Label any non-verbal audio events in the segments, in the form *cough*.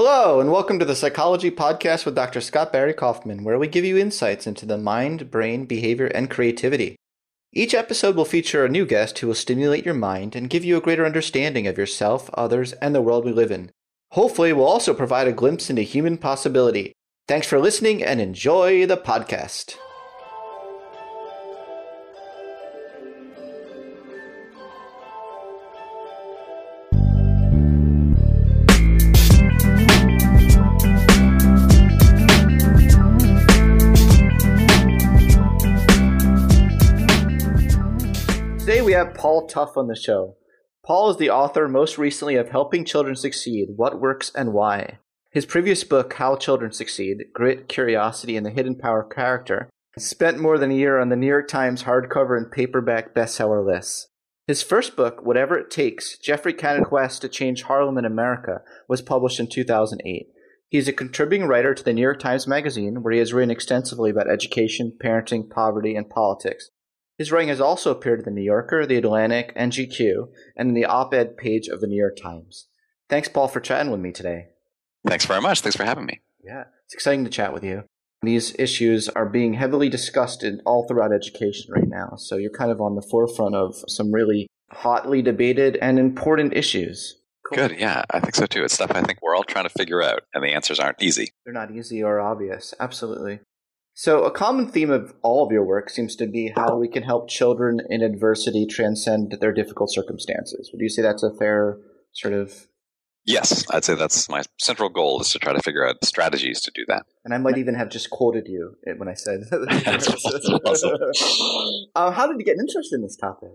Hello, and welcome to the Psychology Podcast with Dr. Scott Barry Kaufman, where we give you insights into the mind, brain, behavior, and creativity. Each episode will feature a new guest who will stimulate your mind and give you a greater understanding of yourself, others, and the world we live in. Hopefully, we'll also provide a glimpse into human possibility. Thanks for listening and enjoy the podcast. We have Paul Tough on the show. Paul is the author most recently of Helping Children Succeed What Works and Why. His previous book, How Children Succeed Grit, Curiosity, and the Hidden Power of Character, spent more than a year on the New York Times hardcover and paperback bestseller lists. His first book, Whatever It Takes Geoffrey Canada's Quest to Change Harlem in America, was published in 2008. He is a contributing writer to the New York Times Magazine, where he has written extensively about education, parenting, poverty, and politics. His writing has also appeared in The New Yorker, The Atlantic, and GQ, and in the op ed page of The New York Times. Thanks, Paul, for chatting with me today. Thanks very much. Thanks for having me. Yeah, it's exciting to chat with you. These issues are being heavily discussed in all throughout education right now, so you're kind of on the forefront of some really hotly debated and important issues. Cool. Good. Yeah, I think so too. It's stuff I think we're all trying to figure out, and the answers aren't easy. They're not easy or obvious. Absolutely. So, a common theme of all of your work seems to be how we can help children in adversity transcend their difficult circumstances. Would you say that's a fair sort of? Yes, I'd say that's my central goal is to try to figure out strategies to do that. And I might even have just quoted you when I said. *laughs* *laughs* uh, how did you get interested in this topic?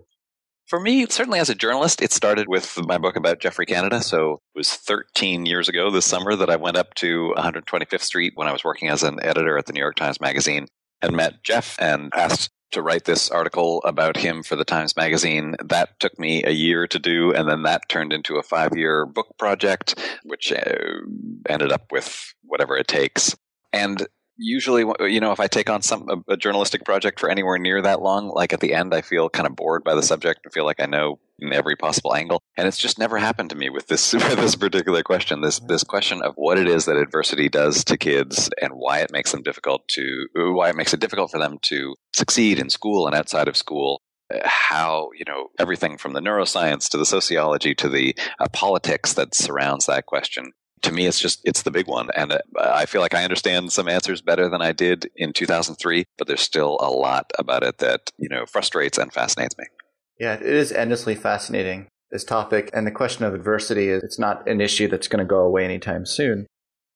For me, certainly as a journalist, it started with my book about Geoffrey Canada. So it was 13 years ago this summer that I went up to 125th Street when I was working as an editor at the New York Times Magazine and met Jeff and asked to write this article about him for the Times Magazine. That took me a year to do, and then that turned into a five year book project, which uh, ended up with whatever it takes. And usually you know if i take on some a, journalistic project for anywhere near that long like at the end i feel kind of bored by the subject and feel like i know every possible angle. And it's just never happened to me with this *laughs* with this particular question this this question of what it is that adversity does to kids and why it makes them difficult to why it makes it difficult for them to succeed in school and outside of school. How you know everything from the neuroscience to the sociology to the uh, politics that surrounds that question to me, it's just it's the big one, and uh, I feel like I understand some answers better than I did in 2003. But there's still a lot about it that you know frustrates and fascinates me. Yeah, it is endlessly fascinating this topic, and the question of adversity is it's not an issue that's going to go away anytime soon.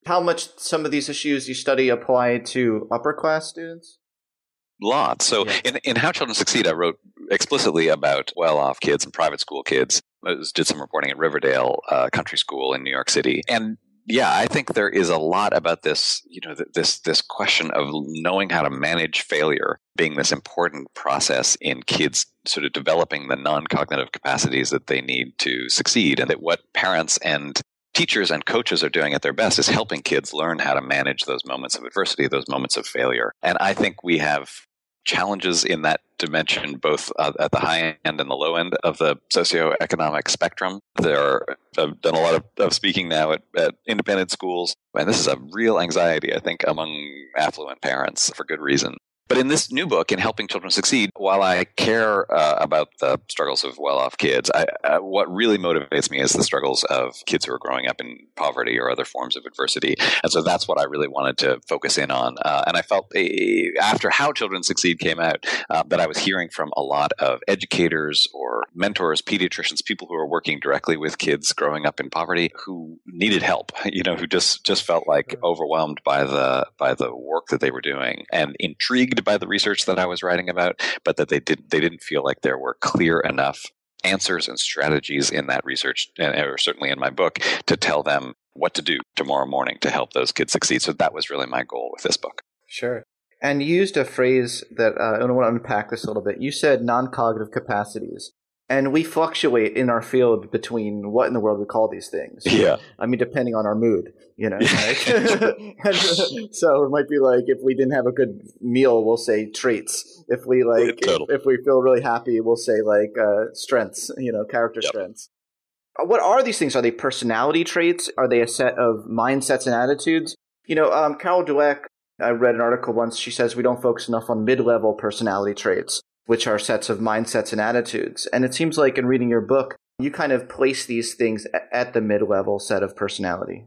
How much some of these issues you study apply to upper class students? Lots. So in, in How Children Succeed, I wrote explicitly about well off kids and private school kids was, did some reporting at Riverdale uh, Country School in New York City, and yeah, I think there is a lot about this, you know, this this question of knowing how to manage failure being this important process in kids sort of developing the non-cognitive capacities that they need to succeed and that what parents and teachers and coaches are doing at their best is helping kids learn how to manage those moments of adversity, those moments of failure. And I think we have challenges in that dimension, both uh, at the high end and the low end of the socioeconomic spectrum. There are, I've done a lot of, of speaking now at, at independent schools, and this is a real anxiety, I think, among affluent parents for good reason. But in this new book, in Helping Children Succeed, while I care uh, about the struggles of well off kids, I, uh, what really motivates me is the struggles of kids who are growing up in poverty or other forms of adversity. And so that's what I really wanted to focus in on. Uh, and I felt after How Children Succeed came out uh, that I was hearing from a lot of educators or mentors, pediatricians, people who are working directly with kids growing up in poverty who needed help, *laughs* you know, who just, just felt like overwhelmed by the, by the work that they were doing and intrigued by the research that I was writing about, but that they did they didn't feel like there were clear enough answers and strategies in that research, or certainly in my book, to tell them what to do tomorrow morning to help those kids succeed. So that was really my goal with this book. Sure. And you used a phrase that uh, I want to unpack this a little bit. You said non cognitive capacities and we fluctuate in our field between what in the world we call these things. Yeah. I mean, depending on our mood, you know. Like, *laughs* *laughs* so it might be like if we didn't have a good meal, we'll say traits. If we like, if, if, we feel really happy, we'll say like uh, strengths. You know, character yep. strengths. What are these things? Are they personality traits? Are they a set of mindsets and attitudes? You know, um, Carol Dweck. I read an article once. She says we don't focus enough on mid-level personality traits which are sets of mindsets and attitudes. And it seems like in reading your book, you kind of place these things at the mid level set of personality.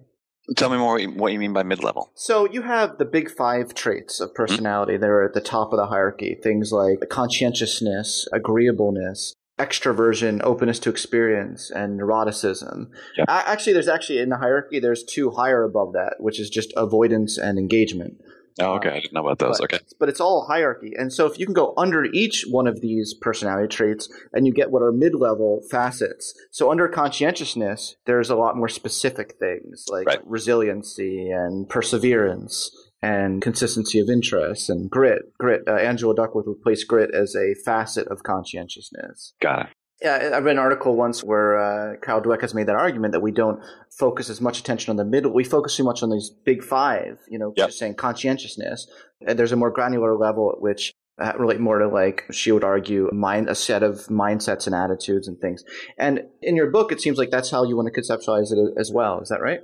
Tell me more what you mean by mid level. So you have the big five traits of personality mm-hmm. that are at the top of the hierarchy. Things like conscientiousness, agreeableness, extroversion, openness to experience, and neuroticism. Yep. Actually, there's actually in the hierarchy, there's two higher above that, which is just avoidance and engagement. Oh, okay. I didn't know about those. But, okay. But it's all hierarchy. And so if you can go under each one of these personality traits and you get what are mid level facets. So under conscientiousness, there's a lot more specific things like right. resiliency and perseverance and consistency of interest and grit. Grit. Uh, Angela Duckworth would place grit as a facet of conscientiousness. Got it. Yeah, I read an article once where uh, Carol Dweck has made that argument that we don't focus as much attention on the middle. We focus too much on these big five, you know, yep. just saying conscientiousness. And there's a more granular level at which uh, relate more to like she would argue mind a set of mindsets and attitudes and things. And in your book, it seems like that's how you want to conceptualize it as well. Is that right?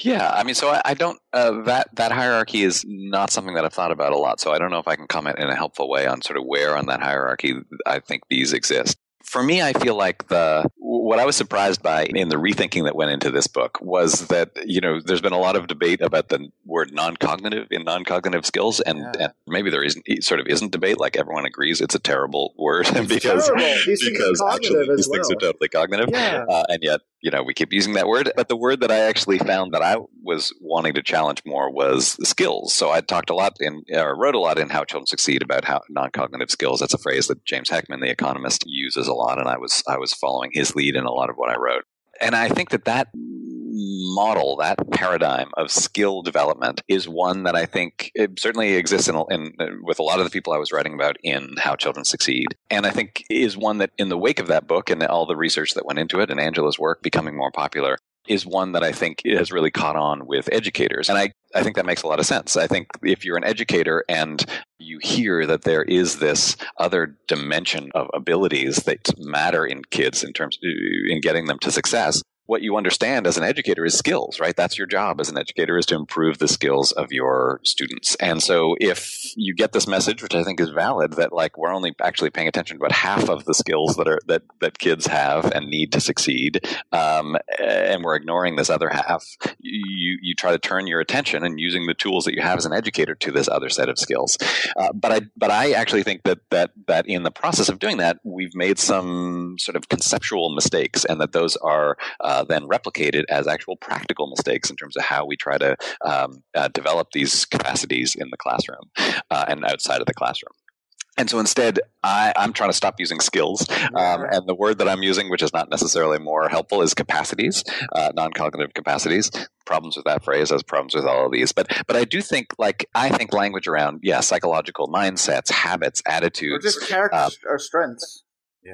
Yeah, I mean, so I, I don't uh, that that hierarchy is not something that I've thought about a lot. So I don't know if I can comment in a helpful way on sort of where on that hierarchy I think these exist for me, I feel like the what I was surprised by in the rethinking that went into this book was that you know there's been a lot of debate about the word non-cognitive in non-cognitive skills, and, yeah. and maybe there isn't sort of isn't debate. Like everyone agrees, it's a terrible word it's *laughs* because terrible. because actually these well. things are totally cognitive, yeah. uh, and yet you know we keep using that word. But the word that I actually found that I was wanting to challenge more was skills. So I talked a lot in or wrote a lot in How Children Succeed about how non-cognitive skills. That's a phrase that James Heckman, the economist, uses a lot, and I was I was following his lead in a lot of what I wrote. And I think that that model, that paradigm of skill development is one that I think it certainly exists in, in, with a lot of the people I was writing about in How Children Succeed. And I think is one that in the wake of that book and all the research that went into it and Angela's work becoming more popular, is one that I think has really caught on with educators. And I, I think that makes a lot of sense. I think if you're an educator and you hear that there is this other dimension of abilities that matter in kids in terms in getting them to success, what you understand as an educator is skills, right? That's your job as an educator is to improve the skills of your students. And so if you get this message, which I think is valid, that like we're only actually paying attention to about half of the skills that are that that kids have and need to succeed, um, and we're ignoring this other half, you you try to turn your attention and using the tools that you have as an educator to this other set of skills. Uh, but I but I actually think that that that in the process of doing that, we've made some sort of conceptual mistakes, and that those are uh, uh, then replicated as actual practical mistakes in terms of how we try to um, uh, develop these capacities in the classroom uh, and outside of the classroom. And so instead, I, am trying to stop using skills. Um, and the word that I'm using, which is not necessarily more helpful, is capacities, uh, non cognitive capacities. Problems with that phrase has problems with all of these. But but I do think, like, I think language around, yeah, psychological mindsets, habits, attitudes. Or just character uh, or strengths.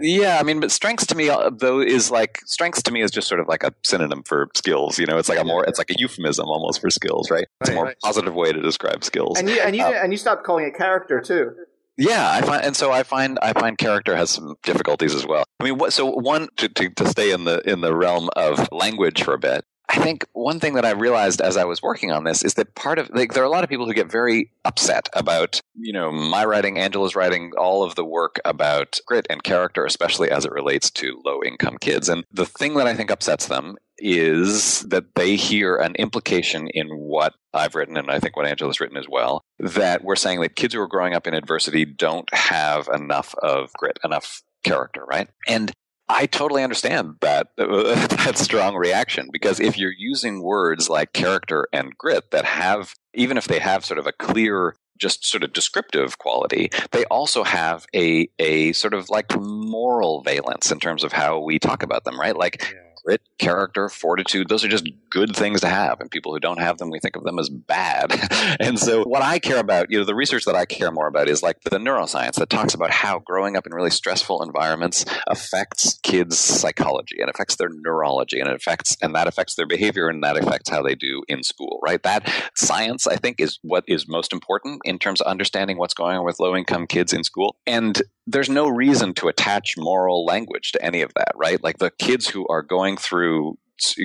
Yeah. yeah. I mean, but strengths to me, uh, though, is like strengths to me is just sort of like a synonym for skills. You know, it's like a more, it's like a euphemism almost for skills, right? It's right, a more right. positive way to describe skills. And you and you um, and you stopped calling it character too. Yeah, I find, and so I find I find character has some difficulties as well. I mean, what, so one to, to, to stay in the in the realm of language for a bit. I think one thing that I realized as I was working on this is that part of like there are a lot of people who get very upset about you know my writing, Angela's writing, all of the work about grit and character, especially as it relates to low income kids. And the thing that I think upsets them is that they hear an implication in what I've written, and I think what Angela's written as well, that we're saying that kids who are growing up in adversity don't have enough of grit, enough character, right? And I totally understand that *laughs* that strong reaction because if you're using words like character and grit that have even if they have sort of a clear just sort of descriptive quality, they also have a a sort of like moral valence in terms of how we talk about them, right? Like yeah grit, character, fortitude, those are just good things to have. And people who don't have them, we think of them as bad. *laughs* and so what I care about, you know, the research that I care more about is like the neuroscience that talks about how growing up in really stressful environments affects kids' psychology and affects their neurology and it affects and that affects their behavior and that affects how they do in school, right? That science, I think, is what is most important in terms of understanding what's going on with low income kids in school. And there's no reason to attach moral language to any of that, right? Like the kids who are going through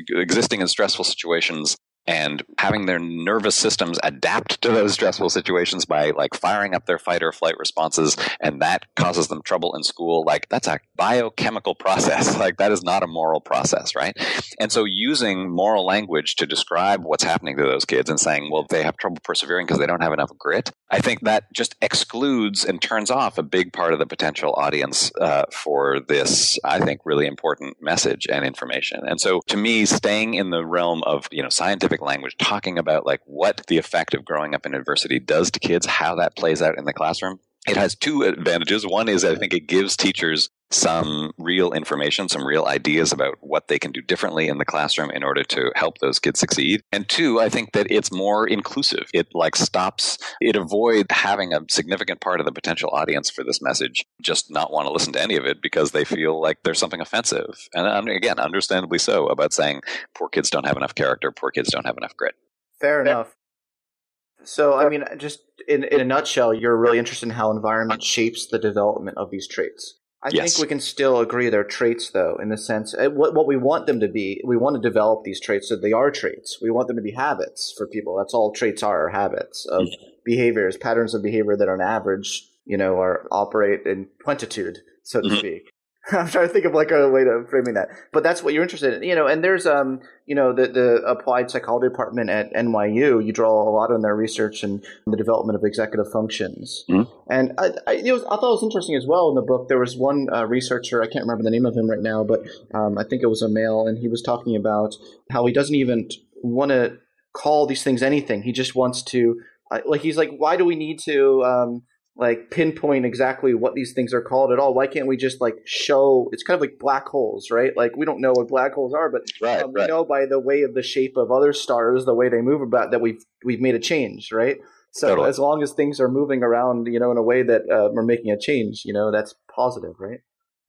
existing in stressful situations and having their nervous systems adapt to those stressful situations by like firing up their fight or flight responses and that causes them trouble in school like that's a biochemical process. *laughs* Like that is not a moral process right? And so using moral language to describe what's happening to those kids and saying well they have trouble persevering because they don't have enough grit i think that just excludes and turns off a big part of the potential audience uh, for this i think really important message and information and so to me staying in the realm of you know scientific language, talking about like what the effect of growing up in adversity does to kids, how that plays out in the classroom. It has two advantages. One is I think it gives teachers some real information, some real ideas about what they can do differently in the classroom in order to help those kids succeed. And two, I think that it's more inclusive. It like stops, it avoids having a significant part of the potential audience for this message just not want to listen to any of it because they feel like there's something offensive. And again, understandably so about saying poor kids don't have enough character, poor kids don't have enough grit. Fair enough. So, I mean, just in, in a nutshell, you're really interested in how environment shapes the development of these traits. I yes. think we can still agree they're traits, though, in the sense eh, what what we want them to be. We want to develop these traits so they are traits. We want them to be habits for people. That's all traits are: are habits of behaviors, patterns of behavior that, on average, you know, are operate in plentitude, so to mm-hmm. speak. *laughs* I'm trying to think of like a way to framing that, but that's what you're interested in, you know. And there's, um, you know, the the applied psychology department at NYU. You draw a lot on their research and the development of executive functions. Mm-hmm. And I, I, was, I thought it was interesting as well in the book. There was one uh, researcher, I can't remember the name of him right now, but um, I think it was a male, and he was talking about how he doesn't even want to call these things anything. He just wants to, uh, like, he's like, why do we need to? Um, like pinpoint exactly what these things are called at all. Why can't we just like show? It's kind of like black holes, right? Like we don't know what black holes are, but right, um, we know by the way of the shape of other stars, the way they move about, that we've we've made a change, right? So totally. as long as things are moving around, you know, in a way that uh, we're making a change, you know, that's positive, right?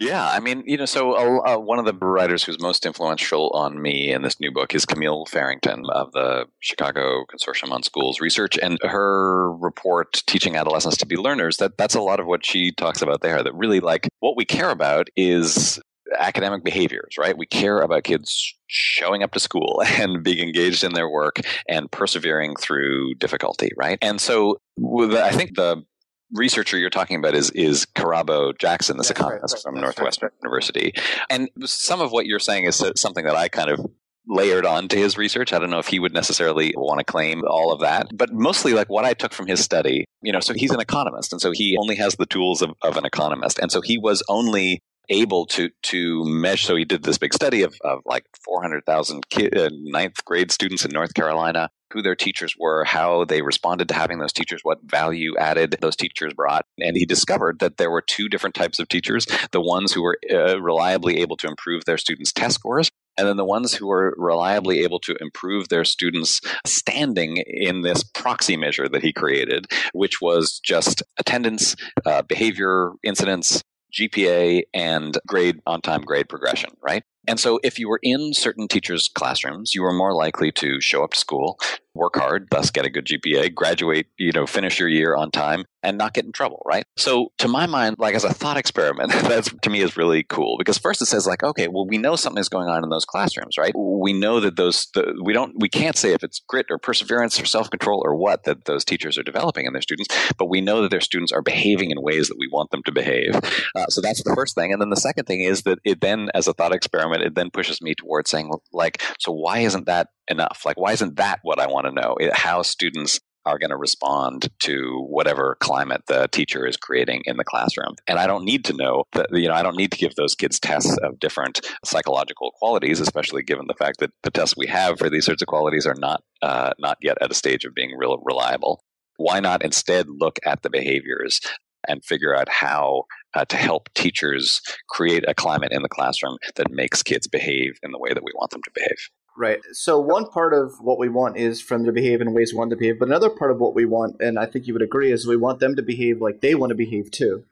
Yeah, I mean, you know, so uh, one of the writers who's most influential on me in this new book is Camille Farrington of the Chicago Consortium on Schools Research, and her report, "Teaching Adolescents to Be Learners," that that's a lot of what she talks about there. That really, like, what we care about is academic behaviors, right? We care about kids showing up to school *laughs* and being engaged in their work and persevering through difficulty, right? And so I think the researcher you're talking about is is Kirabo Jackson, this economist right, from Northwestern right. University. And some of what you're saying is something that I kind of layered on to his research. I don't know if he would necessarily want to claim all of that, but mostly like what I took from his study, you know, so he's an economist and so he only has the tools of, of an economist. And so he was only able to to measure. So he did this big study of, of like 400,000 uh, ninth grade students in North Carolina, who their teachers were, how they responded to having those teachers, what value added those teachers brought. And he discovered that there were two different types of teachers the ones who were uh, reliably able to improve their students' test scores. And then the ones who were reliably able to improve their students' standing in this proxy measure that he created, which was just attendance, uh, behavior incidents, GPA and grade on time grade progression, right? And so if you were in certain teachers' classrooms, you were more likely to show up to school, work hard, thus get a good GPA, graduate, you know, finish your year on time and not get in trouble, right? So to my mind, like as a thought experiment, *laughs* that's to me is really cool because first it says like, okay, well, we know something's going on in those classrooms, right? We know that those, the, we don't, we can't say if it's grit or perseverance or self-control or what that those teachers are developing in their students, but we know that their students are behaving in ways that we want them to behave. Uh, so that's the first thing. And then the second thing is that it then, as a thought experiment, it then pushes me towards saying like, so why isn't that enough? Like, why isn't that what I want to know? How students are going to respond to whatever climate the teacher is creating in the classroom. And I don't need to know that, you know, I don't need to give those kids tests of different psychological qualities, especially given the fact that the tests we have for these sorts of qualities are not, uh, not yet at a stage of being real reliable. Why not instead look at the behaviors and figure out how uh, to help teachers create a climate in the classroom that makes kids behave in the way that we want them to behave? Right. So one part of what we want is for them to behave in ways we want to behave, but another part of what we want, and I think you would agree, is we want them to behave like they want to behave too.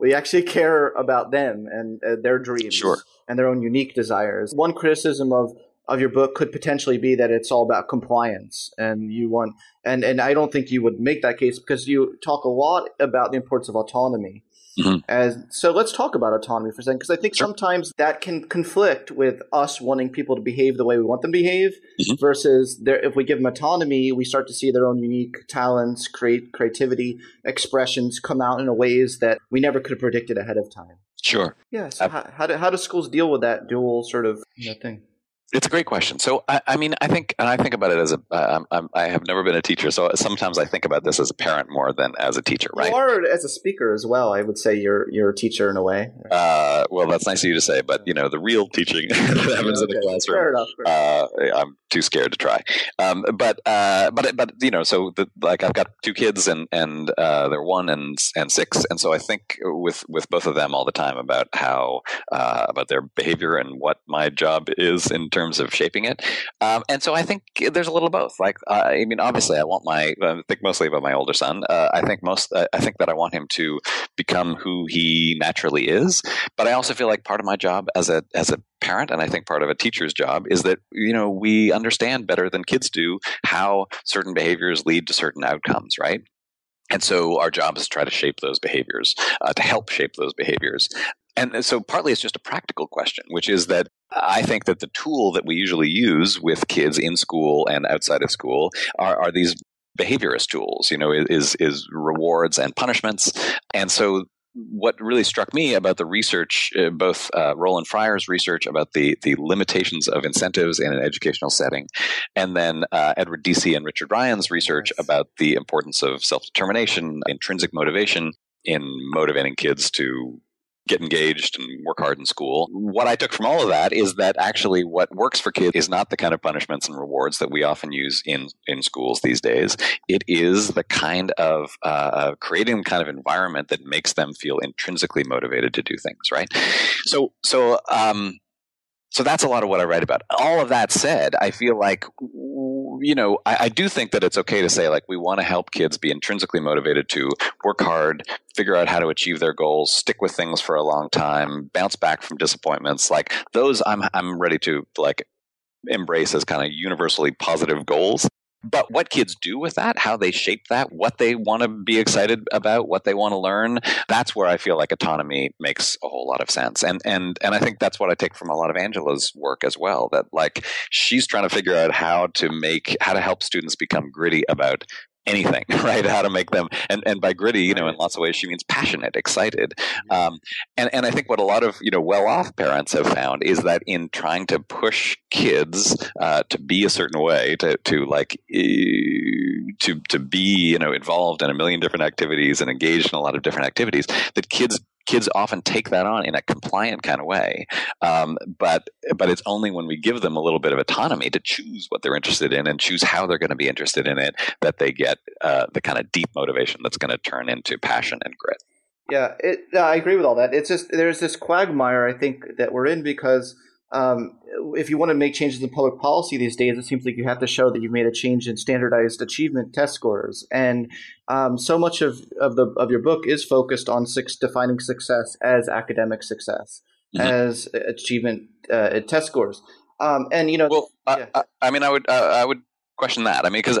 We actually care about them and uh, their dreams sure. and their own unique desires. One criticism of of your book could potentially be that it's all about compliance and you want and and I don't think you would make that case because you talk a lot about the importance of autonomy Mm-hmm. And so let's talk about autonomy for a second, because I think sure. sometimes that can conflict with us wanting people to behave the way we want them to behave, mm-hmm. versus if we give them autonomy, we start to see their own unique talents, create creativity, expressions come out in ways that we never could have predicted ahead of time. Sure. Yeah. So how, how, do, how do schools deal with that dual sort of you know, thing? It's a great question. So, I, I, mean, I think, and I think about it as a. am uh, I have never been a teacher, so sometimes I think about this as a parent more than as a teacher, right? Or as a speaker as well. I would say you're you're a teacher in a way. Uh, well, that's nice of you to say, but you know, the real teaching *laughs* that happens okay. in the classroom. Fair enough. Fair uh, I'm too scared to try. Um, but uh, but but you know, so the, like I've got two kids, and and uh, they're one and and six, and so I think with with both of them all the time about how uh, about their behavior and what my job is in terms of shaping it. Um, and so I think there's a little both. Like, I mean, obviously, I want my, I think mostly about my older son. Uh, I think most, I think that I want him to become who he naturally is. But I also feel like part of my job as a, as a parent, and I think part of a teacher's job is that, you know, we understand better than kids do how certain behaviors lead to certain outcomes, right? And so our job is to try to shape those behaviors, uh, to help shape those behaviors. And so partly it's just a practical question, which is that I think that the tool that we usually use with kids in school and outside of school are, are these behaviorist tools, you know, is, is rewards and punishments. And so what really struck me about the research, uh, both uh, Roland Fryer's research about the the limitations of incentives in an educational setting, and then uh, Edward Deci and Richard Ryan's research about the importance of self determination, intrinsic motivation in motivating kids to get engaged and work hard in school. What I took from all of that is that actually what works for kids is not the kind of punishments and rewards that we often use in, in schools these days. It is the kind of uh, creating the kind of environment that makes them feel intrinsically motivated to do things, right? So, so, um, so that's a lot of what I write about. All of that said, I feel like you know, I, I, do think that it's okay to say like we want to help kids be intrinsically motivated to work hard, figure out how to achieve their goals, stick with things for a long time, bounce back from disappointments. Like those, I'm I'm ready to like embrace as kind of universally positive goals. But what kids do with that, how they shape that, what they want to be excited about, what they want to learn, that's where I feel like autonomy makes a whole lot of sense. And and and I think that's what I take from a lot of Angela's work as well. That like she's trying to figure out how to make how to help students become gritty about anything, *laughs* right? How to make them, and, and by gritty, you know, in lots of ways, she means passionate, excited. Um, and, and I think what a lot of, you know, well off parents have found is that in trying to push kids uh, to be a certain way, to, to like, to, to be, you know, involved in a million different activities and engaged in a lot of different activities, that kids kids often take that on in a compliant kind of way. Um, but but it's only when we give them a little bit of autonomy to choose what they're interested in and choose how they're going to be interested in it that they get uh, the kind of deep motivation that's going to turn into passion and grit. Yeah, it, I agree with all that. It's just there's this quagmire I think that we're in because um, if you want to make changes in public policy these days, it seems like you have to show that you've made a change in standardized achievement test scores. And um, so much of, of the of your book is focused on six, defining success as academic success, mm-hmm. as achievement uh, test scores. Um, and you know, well, yeah. I, I, mean, I would uh, I would question that. I mean, because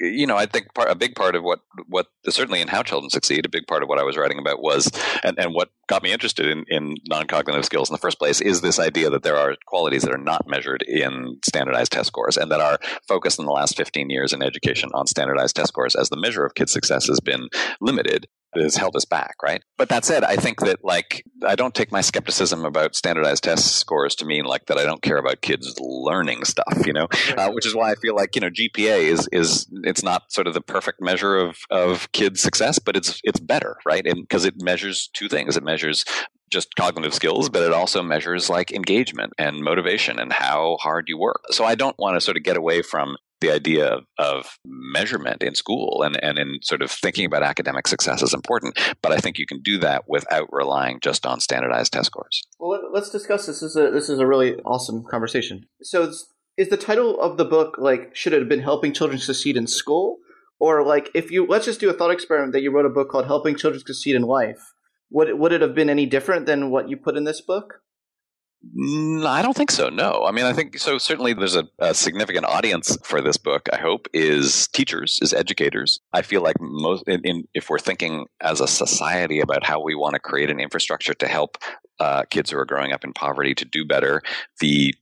you know, I think part, a big part of what what certainly in how children succeed, a big part of what I was writing about was, and, and what got me interested in, in non cognitive skills in the first place is this idea that there are qualities that are not measured in standardized test scores, and that our focus in the last fifteen years in education on standardized test scores as the measure of kids' success has been limited has held us back, right? But that said, I think that like I don't take my skepticism about standardized test scores to mean like that I don't care about kids learning stuff, you know, uh, which is why I feel like you know GPA is is it's not sort of the perfect measure of of kids' success, but it's it's better, right? And because it measures two things, it measures just cognitive skills, but it also measures like engagement and motivation and how hard you work. So I don't want to sort of get away from the idea of, of, measurement in school and, and in sort of thinking about academic success is important. But I think you can do that without relying just on standardized test scores. Well, let's discuss this. This is a, this is a really awesome conversation. So, is the title of the book like should it have been helping children succeed in school, or like if you let's just do a thought experiment that you wrote a book called Helping Children Succeed in Life? Would would it have been any different than what you put in this book? Mm, I don't think so. No, I mean, I think so. Certainly, there's a, a, significant audience for this book. I hope is teachers, is educators. I feel like most, in, in, if we're thinking as a society about how we want to create an infrastructure to help uh, kids who are growing up in poverty to do better, the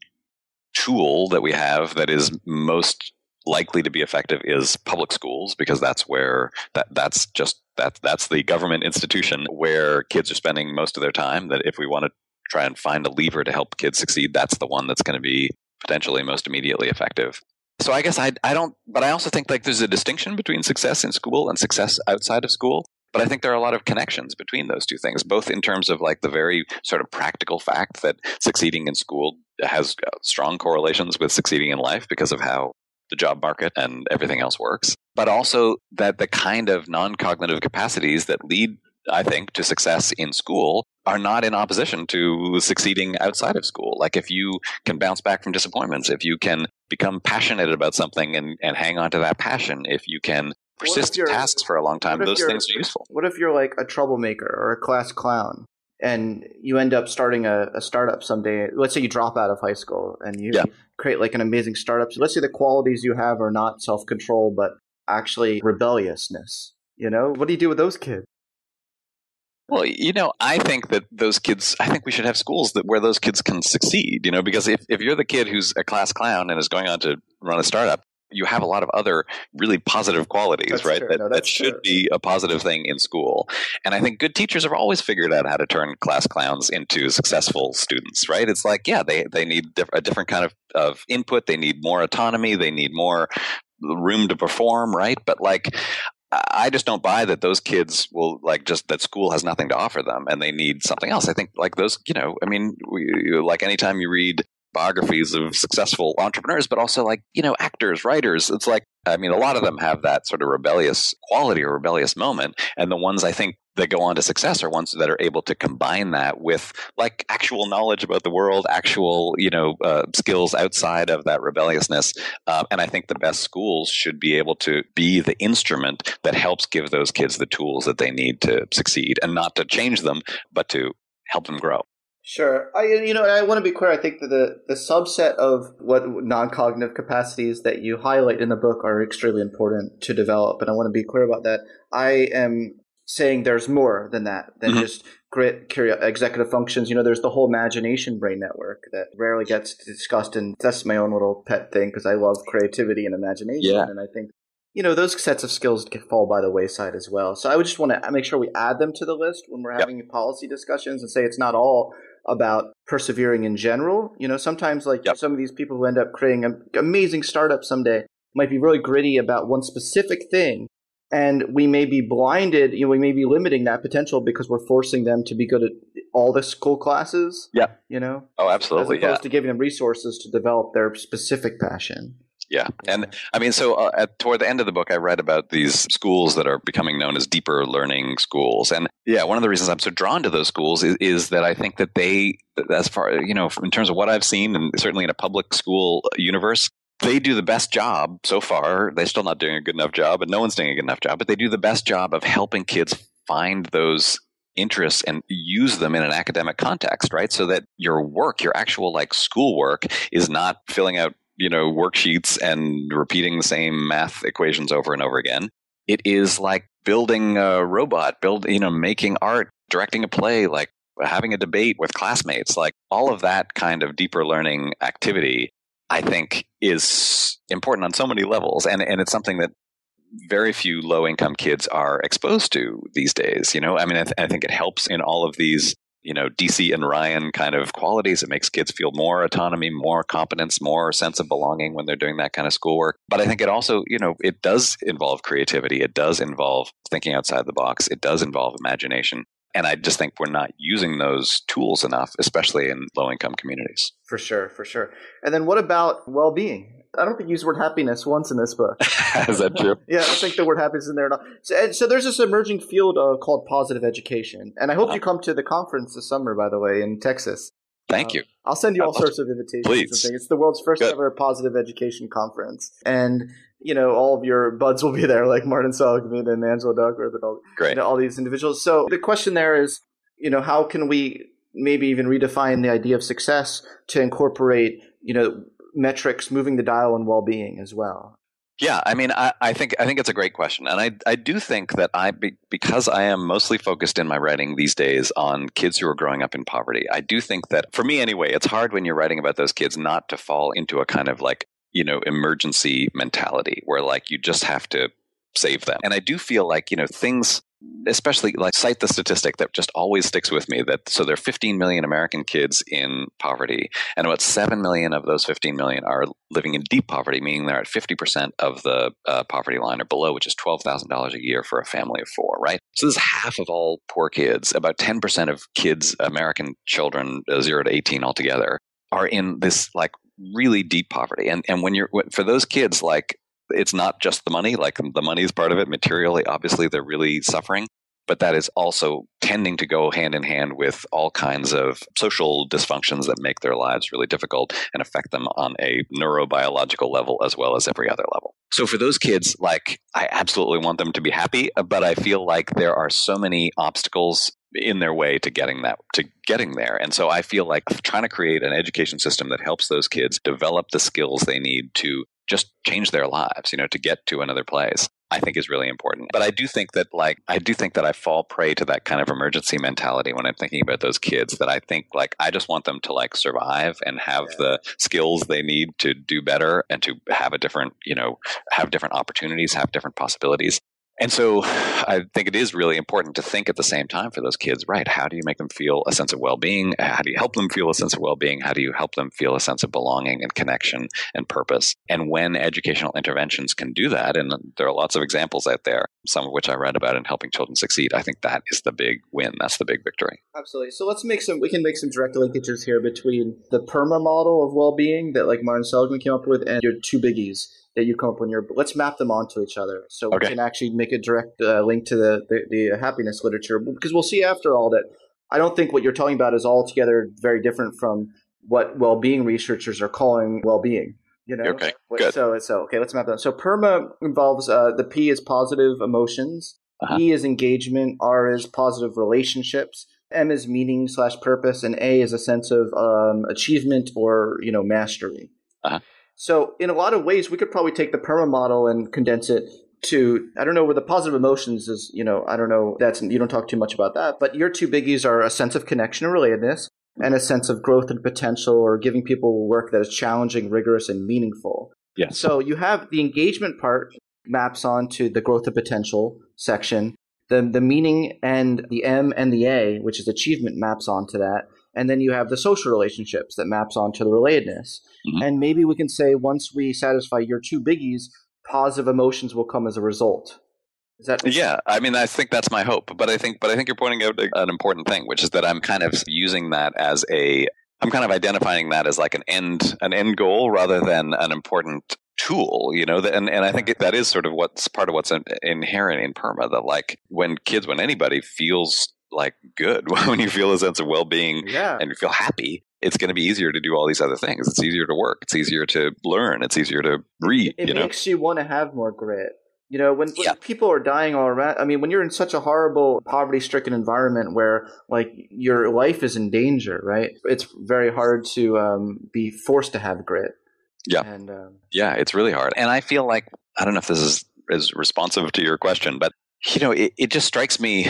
tool that we have that is most likely to be effective is public schools because that's where that that's just that that's the government institution where kids are spending most of their time that if we want to try and find a lever to help kids succeed, that's the one that's going to be potentially most immediately effective. So I guess I, I don't, but I also think like there's a distinction between success in school and success outside of school. But I think there are a lot of connections between those two things, both in terms of like the very sort of practical fact that succeeding in school has uh, strong correlations with succeeding in life because of how the job market and everything else works, but also that the kind of non cognitive capacities that lead I think, to success in school are not in opposition to succeeding outside of school. Like if you can bounce back from disappointments, if you can become passionate about something and, and hang on to that passion, if you can persist in tasks for a long time, those things are useful. What if you're like a troublemaker or a class clown? And you end up starting a, a startup someday. Let's say you drop out of high school and you yeah. create like an amazing startup. So let's say the qualities you have are not self control, but actually rebelliousness. You know, what do you do with those kids? Well, you know, I think that those kids, I think we should have schools that where those kids can succeed, you know, because if, if you're the kid who's a class clown and is going on to run a startup, you have a lot of other really positive qualities, that's right? True. That, no, that should true. be a positive thing in school. And I think good teachers have always figured out how to turn class clowns into successful students, right? It's like, yeah, they, they need a different kind of, of input. They need more autonomy. They need more room to perform, right? But like, I just don't buy that those kids will like just that school has nothing to offer them and they need something else. I think like those, you know, I mean, we, like anytime you read biographies of successful entrepreneurs, but also like, you know, actors, writers, it's like, I mean, a lot of them have that sort of rebellious quality or rebellious moment. And the ones I think that go on to success are ones that are able to combine that with like actual knowledge about the world, actual you know uh, skills outside of that rebelliousness. Uh, and I think the best schools should be able to be the instrument that helps give those kids the tools that they need to succeed, and not to change them, but to help them grow. Sure. I you know I want to be clear. I think that the the subset of what non cognitive capacities that you highlight in the book are extremely important to develop, and I want to be clear about that. I am saying there's more than that than mm-hmm. just grit curio- executive functions you know there's the whole imagination brain network that rarely gets discussed and that's my own little pet thing because i love creativity and imagination yeah. and i think you know those sets of skills can fall by the wayside as well so i would just want to make sure we add them to the list when we're having yep. policy discussions and say it's not all about persevering in general you know sometimes like yep. some of these people who end up creating an amazing startup someday might be really gritty about one specific thing and we may be blinded you know we may be limiting that potential because we're forcing them to be good at all the school classes yeah you know oh absolutely as opposed yeah. to giving them resources to develop their specific passion Yeah. And I mean, so uh, at, toward the end of the book, I read about these schools that are becoming known as deeper learning schools. And yeah, one of the reasons I'm so drawn to those schools is, is that I think that they, as far, you know, in terms of what I've seen, and certainly in a public school universe, they do the best job so far. They're still not doing a good enough job, and no one's doing a good enough job, but they do the best job of helping kids find those interests and use them in an academic context, right? So that your work, your actual like schoolwork is not filling out you know worksheets and repeating the same math equations over and over again. It is like building a robot, build you know making art, directing a play, like having a debate with classmates, like all of that kind of deeper learning activity. I think is important on so many levels, and and it's something that very few low income kids are exposed to these days. You know, I mean, I, th- I, think it helps in all of these you know Deci and Ryan kind of qualities. It makes kids feel more autonomy, more competence, more sense of belonging when they're doing that kind of schoolwork. But I think it also, you know, it does involve creativity. It does involve thinking outside the box. It does involve imagination. And I just think we're not using those tools enough, especially in low income communities. For sure, for sure. And then what about well being? I don't think you use the word happiness once in this book. *laughs* Is that true? yeah, I think the word happiness is in there. At all. So, so there's this emerging field uh, called positive education, and I hope uh-huh. you come to the conference this summer. By the way, in Texas. Thank uh, you. I'll send you all sorts of invitations. Please. It's the world's first Good. ever positive education conference, and you know all of your buds will be there, like Martin Seligman and Angela Duckworth and all, Great. You know, all these individuals. So the question there is, you know, how can we maybe even redefine the idea of success to incorporate, you know, metrics moving the dial on well-being as well? Yeah, I mean, I, I, think I think it's a great question, and I I do think that I be, because I am mostly focused in my writing these days on kids who are growing up in poverty. I do think that for me anyway, it's hard when you're writing about those kids not to fall into a kind of like you know emergency mentality where like you just have to save them. And I do feel like you know things especially like cite the statistic that just always sticks with me that so there are 15 million American kids in poverty and about 7 million of those 15 million are living in deep poverty meaning they're at 50% of the uh, poverty line or below which is $12,000 a year for a family of 4 right? So this is half of all poor kids about 10% of kids American children uh, 0 to 18 altogether are in this like really deep poverty and and when you're for those kids like it's not just the money, like um, the money is part of it. Materially, obviously, they're really suffering, but that is also tending to go hand in hand with all kinds of social dysfunctions that make their lives really difficult and affect them on a neurobiological level as well as every other level. So for those kids, like I absolutely want them to be happy, but I feel like there are so many obstacles in their way to getting that to getting there. And so I feel like trying to create an education system that helps those kids develop the skills they need to just change their lives, you know, to get to another place. I think is really important. But I do think that like I do think that I fall prey to that kind of emergency mentality when I'm thinking about those kids that I think like I just want them to like survive and have yeah. the skills they need to do better and to have a different, you know, have different opportunities, have different possibilities. And so I think it is really important to think at the same time for those kids, right? How do you make them feel a sense of well being? How do you help them feel a sense of well being? How do you help them feel a sense of belonging and connection and purpose? And when educational interventions can do that, and there are lots of examples out there, some of which I read about in helping children succeed, I think that is the big win. That's the big victory. Absolutely. So let's make some, we can make some direct linkages here between the PERMA model of well being that like Martin Seligman came up with and your two biggies that you come up in your let's map them onto each other so okay. we can actually make a direct uh, link to the, the, the happiness literature because we'll see after all that i don't think what you're talking about is altogether very different from what well-being researchers are calling well-being you know okay good. so so okay let's map that so perma involves uh, the p is positive emotions uh-huh. e is engagement r is positive relationships m is meaning slash purpose and a is a sense of um, achievement or you know mastery uh-huh. So in a lot of ways, we could probably take the PERMA model and condense it to I don't know where the positive emotions is. You know, I don't know. That's you don't talk too much about that. But your two biggies are a sense of connection and relatedness, and a sense of growth and potential, or giving people work that is challenging, rigorous, and meaningful. Yes. So you have the engagement part maps onto the growth and potential section. The the meaning and the M and the A, which is achievement, maps onto that and then you have the social relationships that maps onto the relatedness mm-hmm. and maybe we can say once we satisfy your two biggies positive emotions will come as a result is that yeah i mean i think that's my hope but i think but i think you're pointing out an important thing which is that i'm kind of using that as a i'm kind of identifying that as like an end an end goal rather than an important tool, you know, and, and I think that is sort of what's part of what's inherent in PERMA that like when kids, when anybody feels like good, *laughs* when you feel a sense of well being yeah. and you feel happy, it's going to be easier to do all these other things. It's easier to work. It's easier to learn. It's easier to read. It, you makes know? you want to have more grit. You know, when, when Yeah. people are dying all around, I mean, when you're in such a horrible, poverty stricken environment where, like, your life is in danger, right? It's very hard to um, be forced to have grit. Yeah. And, um, Yeah, it's really hard. And I feel like I don't know if this is is responsive to your question, but you know, it, it just strikes me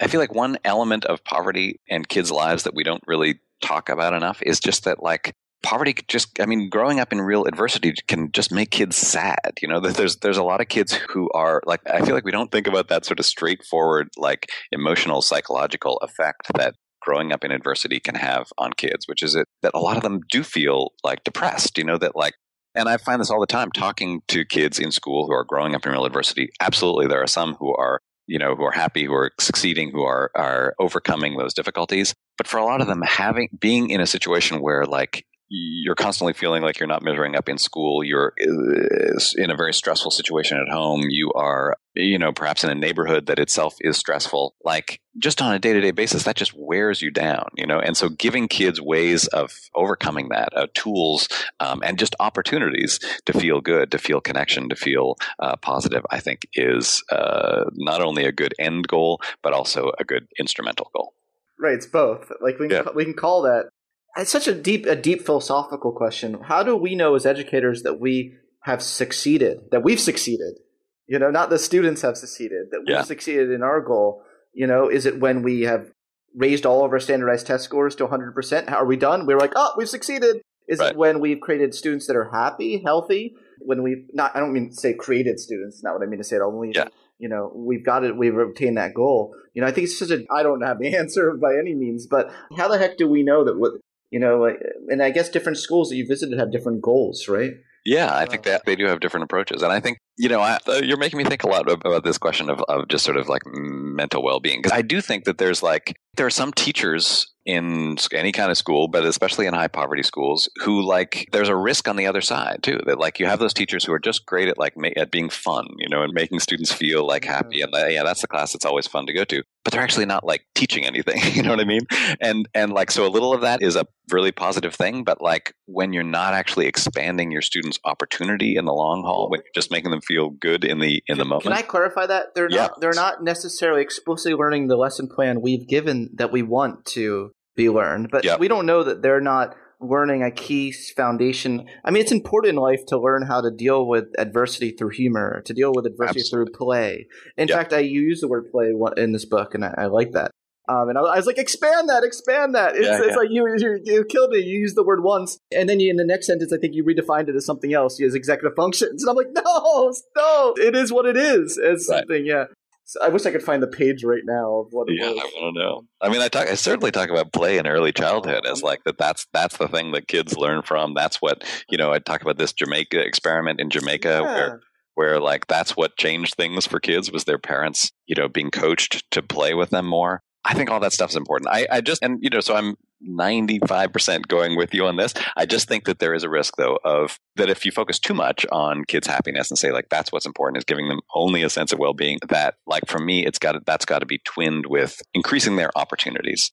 I feel like one element of poverty and kids' lives that we don't really talk about enough is just that like poverty just I mean, growing up in real adversity can just make kids sad. You know, there's there's a lot of kids who are like I feel like we don't think about that sort of straightforward, like emotional, psychological effect that growing up in adversity can have on kids, which is it that a lot of them do feel like depressed, you know, that like and I find this all the time talking to kids in school who are growing up in real adversity. Absolutely, there are some who are, you know, who are happy, who are succeeding, who are are overcoming those difficulties. But for a lot of mm-hmm. them, having being in a situation where like you're constantly feeling like you're not measuring up in school, you're in a very stressful situation at home, you are, you know, perhaps in a neighborhood that itself is stressful. Like just on a day to day basis, that just wears you down, you know. And so, giving kids ways of overcoming that, uh, tools, um, and just opportunities to feel good, to feel connection, to feel uh, positive, I think is uh, not only a good end goal, but also a good instrumental goal. right, it's both. Like, we can, Yeah. we can call that. It's such a deep, a deep philosophical question. How do we know as educators that we have succeeded, that we've succeeded? You know, not the students have succeeded, that we've Yeah. succeeded in our goal. You know, is it when we have raised all of our standardized test scores to 100%? How are we done? We're like, oh, we've succeeded. Is Right. it when we've created students that are happy, healthy? When we've not, I don't mean to say created students, not what I mean to say at all. When Yeah. You know, we've got it, we've obtained that goal. You know, I think it's such a, I don't have the *laughs* answer by any means, but how the heck do we know that what, you know, like, and I guess different schools that you visited have different goals, right? Yeah, I think that they do have different approaches, and I think you know I, uh, you're making me think a lot about this question of, of just sort of like mental well being because I do think that there's like there are some teachers in any kind of school, but especially in high poverty schools, who like there's a risk on the other side too. That like you have those teachers who are just great at like ma- at being fun, you know, and making students feel like happy, and uh, yeah, that's the class that's always fun to go to. But they're actually not like teaching anything, *laughs* you know what I mean? And and like so a little of that is a really positive thing, but like when you're not actually expanding your students' opportunity in the long haul, when you're just making them feel good in the in the moment. Can I clarify that? They're Yeah. not they're not necessarily explicitly learning the lesson plan we've given that we want to be learned, but we don't know that they're not learning a key foundation. I mean, it's important in life to learn how to deal with adversity through humor, to deal with adversity Absolutely. through play. In fact, I use the word play in this book, and I, I like that. Um, and I, I was like, expand that, expand that. It's, Yeah, it's yeah. like you, you you killed it. You used the word once, and then you, in the next sentence, I think you redefined it as something else. You as executive functions, *laughs* and I'm like, no, no, it is what it is. It's Right. something, yeah. So I wish I could find the page right now of what it Yeah, I want to know. I mean, I talk. I certainly talk about play in early childhood as like that. That's that's the thing that kids learn from. That's what you know. I talk about this Jamaica experiment in Jamaica, Yeah. where where like that's what changed things for kids was their parents, you know, being coached to play with them more. I think all that stuff is important. I, I just and you know, so I'm 95% going with you on this. I just think that there is a risk though of that if you focus too much on kids' happiness and say like that's what's important is giving them only a sense of well-being that like for me it's got to, that's got to be twinned with increasing their opportunities.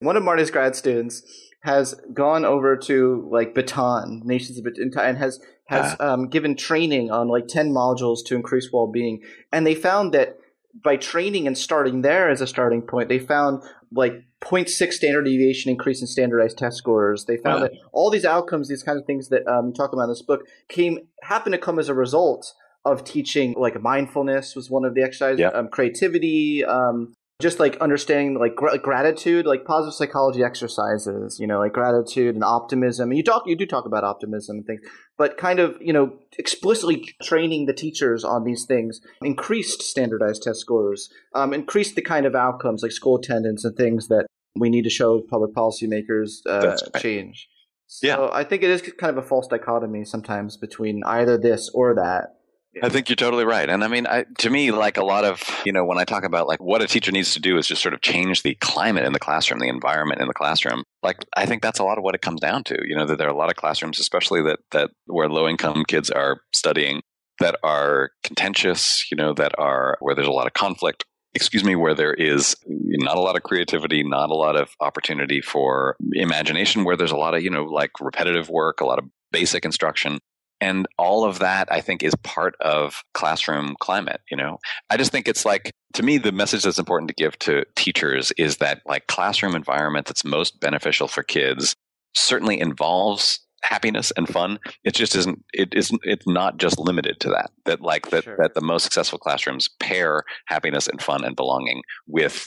One of Marty's grad students has gone over to like Bhutan, nations of Bhutan, and has has Ah. um, given training on like ten modules to increase well being, and they found that by training and starting there as a starting point, they found like 0.6 standard deviation increase in standardized test scores. They found Wow. that all these outcomes, these kinds of things that um, you talk about in this book, came happen to come as a result of teaching like mindfulness was one of the exercises, Yeah. um, creativity, um, just like understanding like gr- gratitude, like positive psychology exercises, you know, like gratitude and optimism. And you talk, you do talk about optimism and things, but kind of, you know, explicitly training the teachers on these things increased standardized test scores, um, increased the kind of outcomes like school attendance and things that we need to show public policymakers uh, right. change. So Yeah. I think it is kind of a false dichotomy sometimes between either this or that. I think you're totally right. And I mean, I, to me, like a lot of, you know, when I talk about like what a teacher needs to do is just sort of change the climate in the classroom, the environment in the classroom. Like, I think that's a lot of what it comes down to. You know, that there are a lot of classrooms, especially that, that where low income kids are studying that are contentious, you know, that are where there's a lot of conflict excuse me, where there is not a lot of creativity, not a lot of opportunity for imagination, where there's a lot of, you know, like repetitive work, a lot of basic instruction. And all of that, I think, is part of classroom climate. You know, I just think it's like, to me, the message that's important to give to teachers is that, like, classroom environment that's most beneficial for kids certainly involves happiness and fun. It just isn't. It isn't. It's not just limited to that. That like that. Sure. That the most successful classrooms pair happiness and fun and belonging with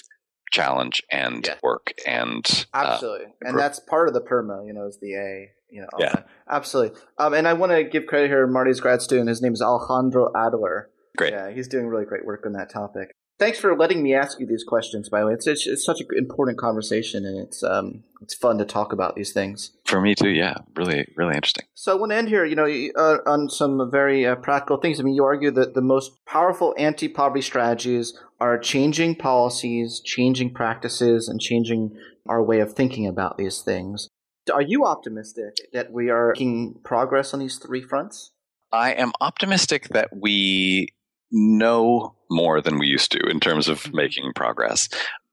challenge and yeah. work and uh, absolutely. Uh, and that's part of the PERMA. You know, is the A. You know, yeah, that. absolutely. Um, and I want to give credit here. Marty's grad student. His name is Alejandro Adler. Great. Yeah, he's doing really great work on that topic thanks for letting me ask you these questions. By the way, it's it's, it's such an important conversation, and it's um it's fun to talk about these things. For me too, yeah, really really interesting. So I want to end here, you know, uh, on some very uh, practical things. I mean, you argue that the most powerful anti-poverty strategies are changing policies, changing practices, and changing our way of thinking about these things. Are you optimistic that we are making progress on these three fronts? I am optimistic that we know more than we used to in terms of mm-hmm. making progress.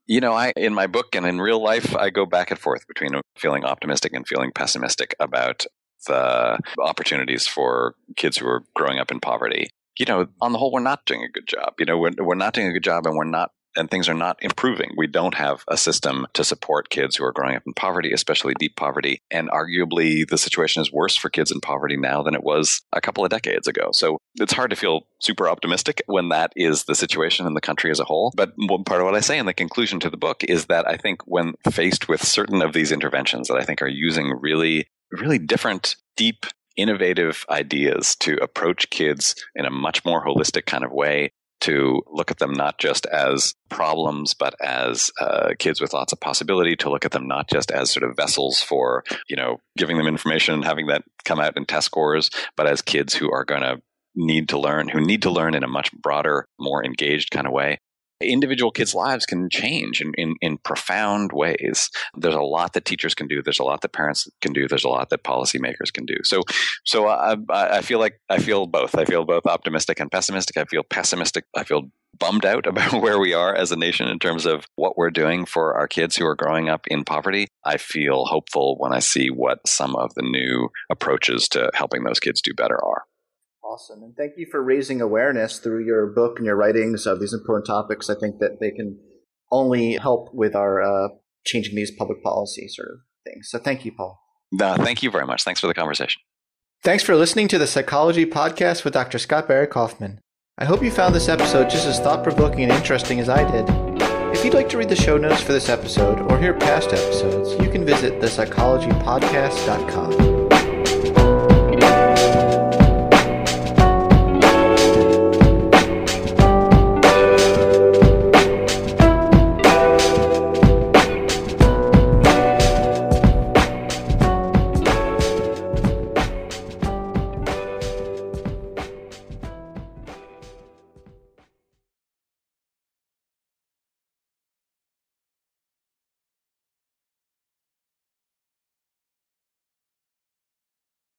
You know, I in my book and in real life, I go back and forth between feeling optimistic and feeling pessimistic about the opportunities for kids who are growing up in poverty. You know, on the whole, we're not doing a good job. You know, we're, we're not doing a good job and we're not and things are not improving. We don't have a system to support kids who are growing up in poverty, especially deep poverty. And arguably, the situation is worse for kids in poverty now than it was a couple of decades ago. So it's hard to feel super optimistic when that is the situation in the country as a whole. But one part of what I say in the conclusion to the book is that I think when faced with certain of these interventions that I think are using really, really different, deep innovative ideas to approach kids in a much more holistic kind of way to look at them not just as problems, but as uh, kids with lots of possibility, to look at them not just as sort of vessels for, you know, giving them information and having that come out in test scores, but as kids who are going to need to learn, who need to learn in a much broader, more engaged kind of way individual kids' lives can change in, in, in, profound ways. There's a lot that teachers can do. There's a lot that parents can do. There's a lot that policymakers can do. So, so I, I feel like I feel both. I feel both optimistic and pessimistic. I feel pessimistic. I feel bummed out *laughs* about where we are as a nation in terms of what we're doing for our kids who are growing up in poverty. I feel hopeful when I see what some of the new approaches to helping those kids do better are. Awesome. And thank you for raising awareness through your book and your writings of these important topics. I think that they can only help with our uh, changing these public policy sort of things. So thank you, Paul. No, thank you very much. Thanks for the conversation. Thanks for listening to the Psychology Podcast with Dr. Scott Barry Kaufman. I hope you found this episode just as thought provoking and interesting as I did. If you'd like to read the show notes for this episode or hear past episodes, you can visit thepsychologypodcast.com.